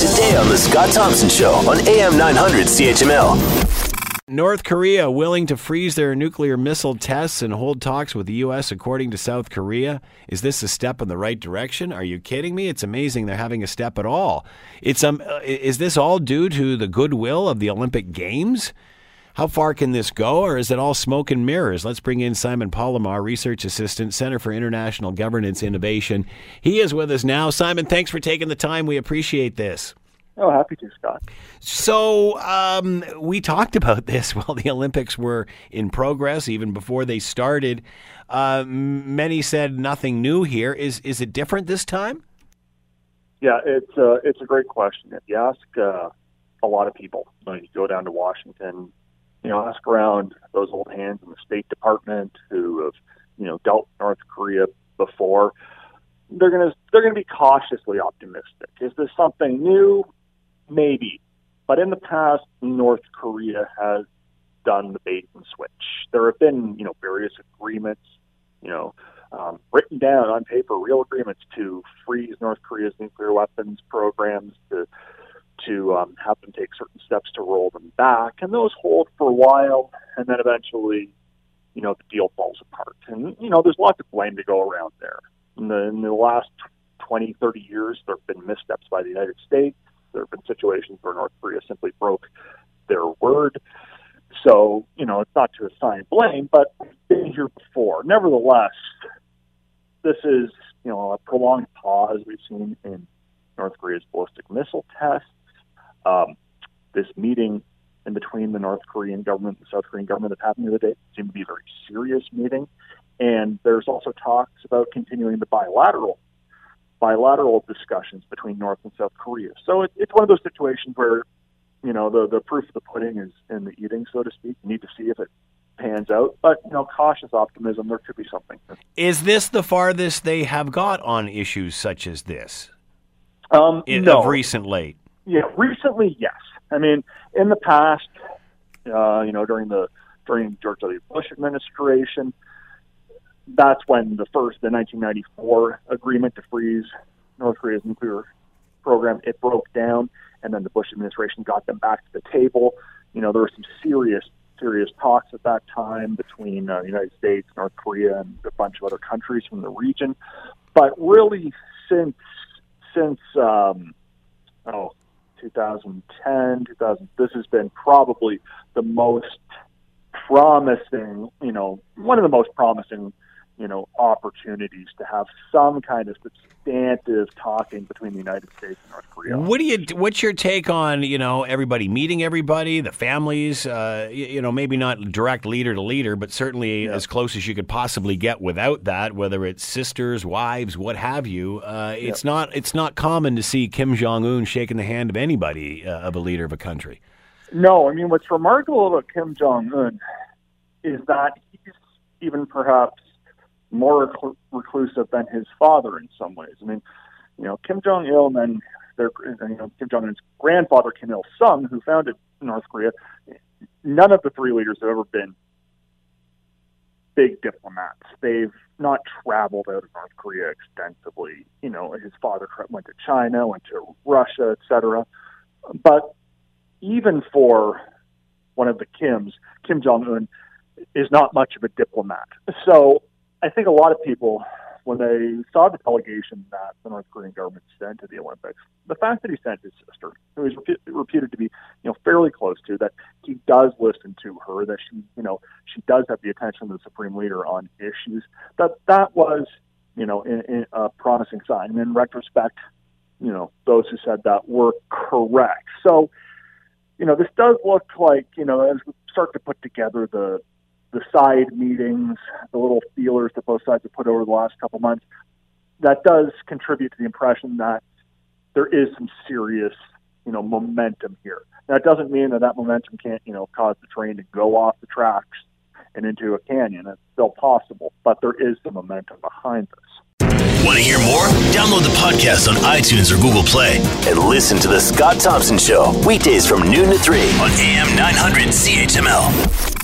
today on The Scott Thompson Show on AM 900 CHML. North Korea willing to freeze their nuclear missile tests and hold talks with the U.S. according to South Korea. Is this a step in the right direction? Are you kidding me? It's amazing they're having a step at all. It's um, is this all due to the goodwill of the Olympic Games? How far can this go, or is it all smoke and mirrors? Let's bring in Simon Palamar, Research Assistant, Center for International Governance Innovation. He is with us now. Simon, thanks for taking the time. We appreciate this. Oh, happy to, Scott. So um, we talked about this while the Olympics were in progress, even before they started. Uh, many said nothing new here. Is is it different this time? Yeah, it's uh, it's a great question. If you ask uh, a lot of people, when you go down to Washington, you know, ask around those old hands in the State Department who have you know dealt North Korea before. They're gonna they're gonna be cautiously optimistic. Is this something new? Maybe. But in the past, North Korea has done the bait and switch. There have been, you know, various agreements, you know, um, written down on paper, real agreements to freeze North Korea's nuclear weapons programs, to to um, have them take certain steps to roll them back, and those hold for a while, and then eventually, you know, the deal falls apart. And you know, there's lots of blame to go around there. In the, in the last 20, 30 years, there have been missteps by the United States there have been situations where North Korea simply broke their word. So, you know, it's not to assign blame, but been here before. Nevertheless, this is, you know, a prolonged pause we've seen in North Korea's ballistic missile tests. Um, this meeting in between the North Korean government and the South Korean government that happened the other day seemed to be a very serious meeting. And there's also talks about continuing the bilateral bilateral discussions between North and South Korea. So it, it's one of those situations where, you know, the the proof of the pudding is in the eating, so to speak. You need to see if it pans out, but you know, cautious optimism. There could be something. Is this the farthest they have got on issues such as this? Um, in, no. Of recent late. Yeah, recently, yes. I mean, in the past, uh, you know, during the during George W. Bush administration, that's when the first, the 1994 agreement to freeze North Korea's nuclear program, it broke down, and then the Bush administration got them back to the table. You know, there were some serious, serious talks at that time between uh, the United States, North Korea, and a bunch of other countries from the region. But really, since since um, oh, 2010, 2000, this has been probably the most promising, you know, one of the most promising you know, opportunities to have some kind of substantive talking between the United States and North Korea. What do you? What's your take on you know everybody meeting everybody, the families? Uh, you, you, know, maybe not direct leader to leader, but certainly yeah. as close as you could possibly get without that. Whether it's sisters, wives, what have you. Uh, it's yeah. not. It's not common to see Kim Jong Un shaking the hand of anybody uh, of a leader of a country. No, I mean what's remarkable about Kim Jong Un is that he's even perhaps more reclusive than his father in some ways. I mean, you know, Kim Jong Il and then their, you know, Kim Jong Un's grandfather Kim Il Sung, who founded North Korea. None of the three leaders have ever been big diplomats. They've not traveled out of North Korea extensively. You know, his father went to China, went to Russia, etc. But even for one of the Kims, Kim Jong Un is not much of a diplomat. So I think a lot of people, when they saw the delegation that the North Korean government sent to the Olympics, the fact that he sent his sister, who is reputed to be, you know, fairly close to, that he does listen to her, that she, you know, she does have the attention of the supreme leader on issues, that that was, you know, in, in a promising sign. And in retrospect, you know, those who said that were correct. So, you know, this does look like, you know, as we start to put together the the side meetings, the little feelers that both sides have put over the last couple months, that does contribute to the impression that there is some serious, you know, momentum here. That doesn't mean that that momentum can't, you know, cause the train to go off the tracks and into a canyon. It's still possible, but there is some momentum behind this. Want to hear more? Download the podcast on iTunes or Google Play and listen to The Scott Thompson Show weekdays from noon to 3 on AM 900 CHML.